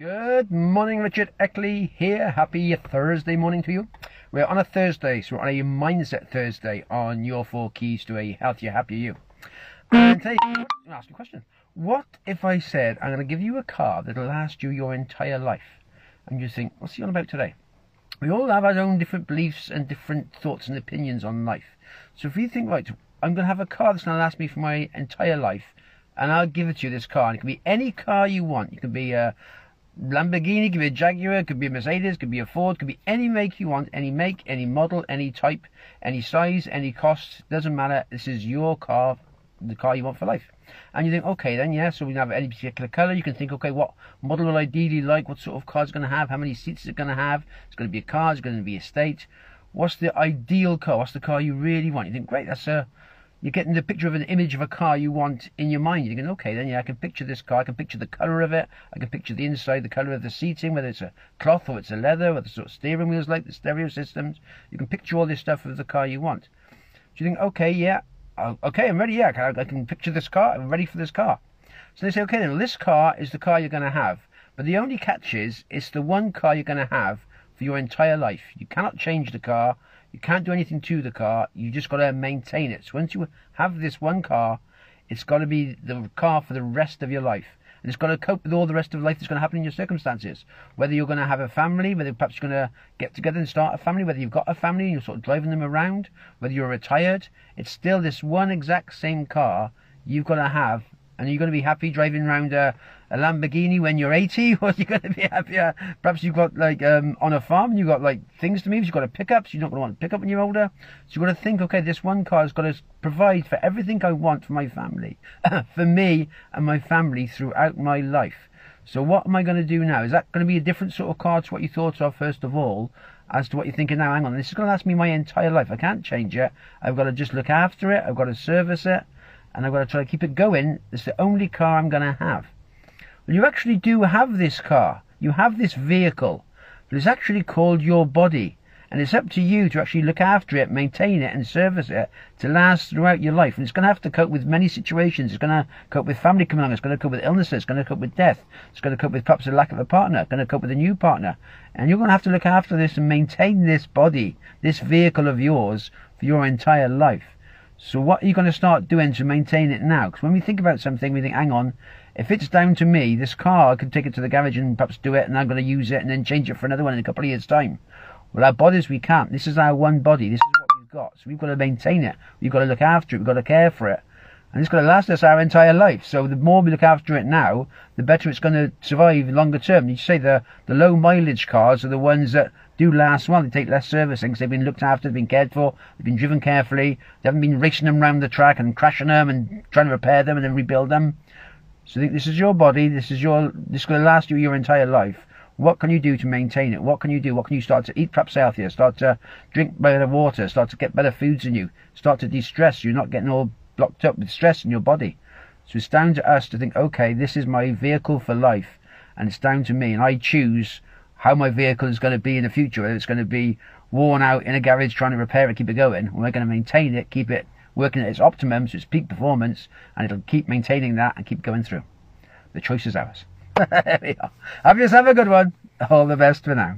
Good morning, Richard Eckley here. Happy Thursday morning to you. We're on a Thursday, so we're on a Mindset Thursday on your four keys to a healthier, happier you. And today, I'm going to ask you a question. What if I said I'm going to give you a car that'll last you your entire life? And you think, what's he on about today? We all have our own different beliefs and different thoughts and opinions on life. So if you think, right, I'm going to have a car that's going to last me for my entire life, and I'll give it to you, this car, and it can be any car you want. It can be a Lamborghini, could be a Jaguar, could be a Mercedes, could be a Ford, could be any make you want, any make, any model, any type, any size, any cost, doesn't matter. This is your car, the car you want for life. And you think, okay, then, yeah, so we can have any particular color. You can think, okay, what model will I ideally like? What sort of car is going to have? How many seats is it going to have? It's going to be a car, it's going to be a state. What's the ideal car? What's the car you really want? You think, great, that's a you're getting the picture of an image of a car you want in your mind. You're thinking, okay, then yeah, I can picture this car. I can picture the colour of it. I can picture the inside, the colour of the seating, whether it's a cloth or it's a leather, whether the sort of steering wheels like, the stereo systems. You can picture all this stuff of the car you want. So you think, okay, yeah, oh, okay, I'm ready. Yeah, I can picture this car. I'm ready for this car. So they say, okay, then this car is the car you're going to have. But the only catch is, it's the one car you're going to have for your entire life. You cannot change the car. You can't do anything to the car. You just got to maintain it. So once you have this one car, it's got to be the car for the rest of your life. And it's got to cope with all the rest of life that's going to happen in your circumstances. Whether you're going to have a family, whether perhaps you're going to get together and start a family, whether you've got a family and you're sort of driving them around, whether you're retired, it's still this one exact same car you've got to have and you're going to be happy driving around a, a Lamborghini when you're 80? Or are you going to be happier? Perhaps you've got like um, on a farm, you've got like things to move. You've got a pickup, so you're not going to want a pickup when you're older. So you've got to think, okay, this one car has got to provide for everything I want for my family, for me and my family throughout my life. So what am I going to do now? Is that going to be a different sort of car to what you thought of first of all? as to what you're thinking now. Hang on, this is going to last me my entire life. I can't change it. I've got to just look after it. I've got to service it and I've got to try to keep it going. It's the only car I'm going to have. Well, you actually do have this car. You have this vehicle. But it's actually called your body. And it's up to you to actually look after it, maintain it, and service it to last throughout your life. And it's going to have to cope with many situations. It's going to cope with family coming along. It's going to cope with illnesses. It's going to cope with death. It's going to cope with perhaps a lack of a partner. It's going to cope with a new partner. And you're going to have to look after this and maintain this body, this vehicle of yours, for your entire life. So what are you going to start doing to maintain it now? Because when we think about something, we think, hang on, if it's down to me, this car, I could take it to the garage and perhaps do it, and I'm going to use it and then change it for another one in a couple of years' time. Well, our bodies, we can't. This is our one body. This is what we've got. So we've got to maintain it. We've got to look after it. We've got to care for it. And it's going to last us our entire life. So the more we look after it now, the better it's going to survive longer term. You say the, the low mileage cars are the ones that do last well. They take less servicing because they've been looked after, they've been cared for, they've been driven carefully. They haven't been racing them around the track and crashing them and trying to repair them and then rebuild them. So this is your body. This is your. This is going to last you your entire life. What can you do to maintain it? What can you do? What can you start to eat perhaps healthier? Start to drink better water. Start to get better foods in you. Start to de-stress. You're not getting all blocked up with stress in your body. So it's down to us to think, okay, this is my vehicle for life, and it's down to me, and I choose how my vehicle is going to be in the future, whether it's going to be worn out in a garage trying to repair it, keep it going, or we're going to maintain it, keep it working at its optimum, so its peak performance, and it'll keep maintaining that and keep going through. The choice is ours. there we are. Have yourself a good one. All the best for now.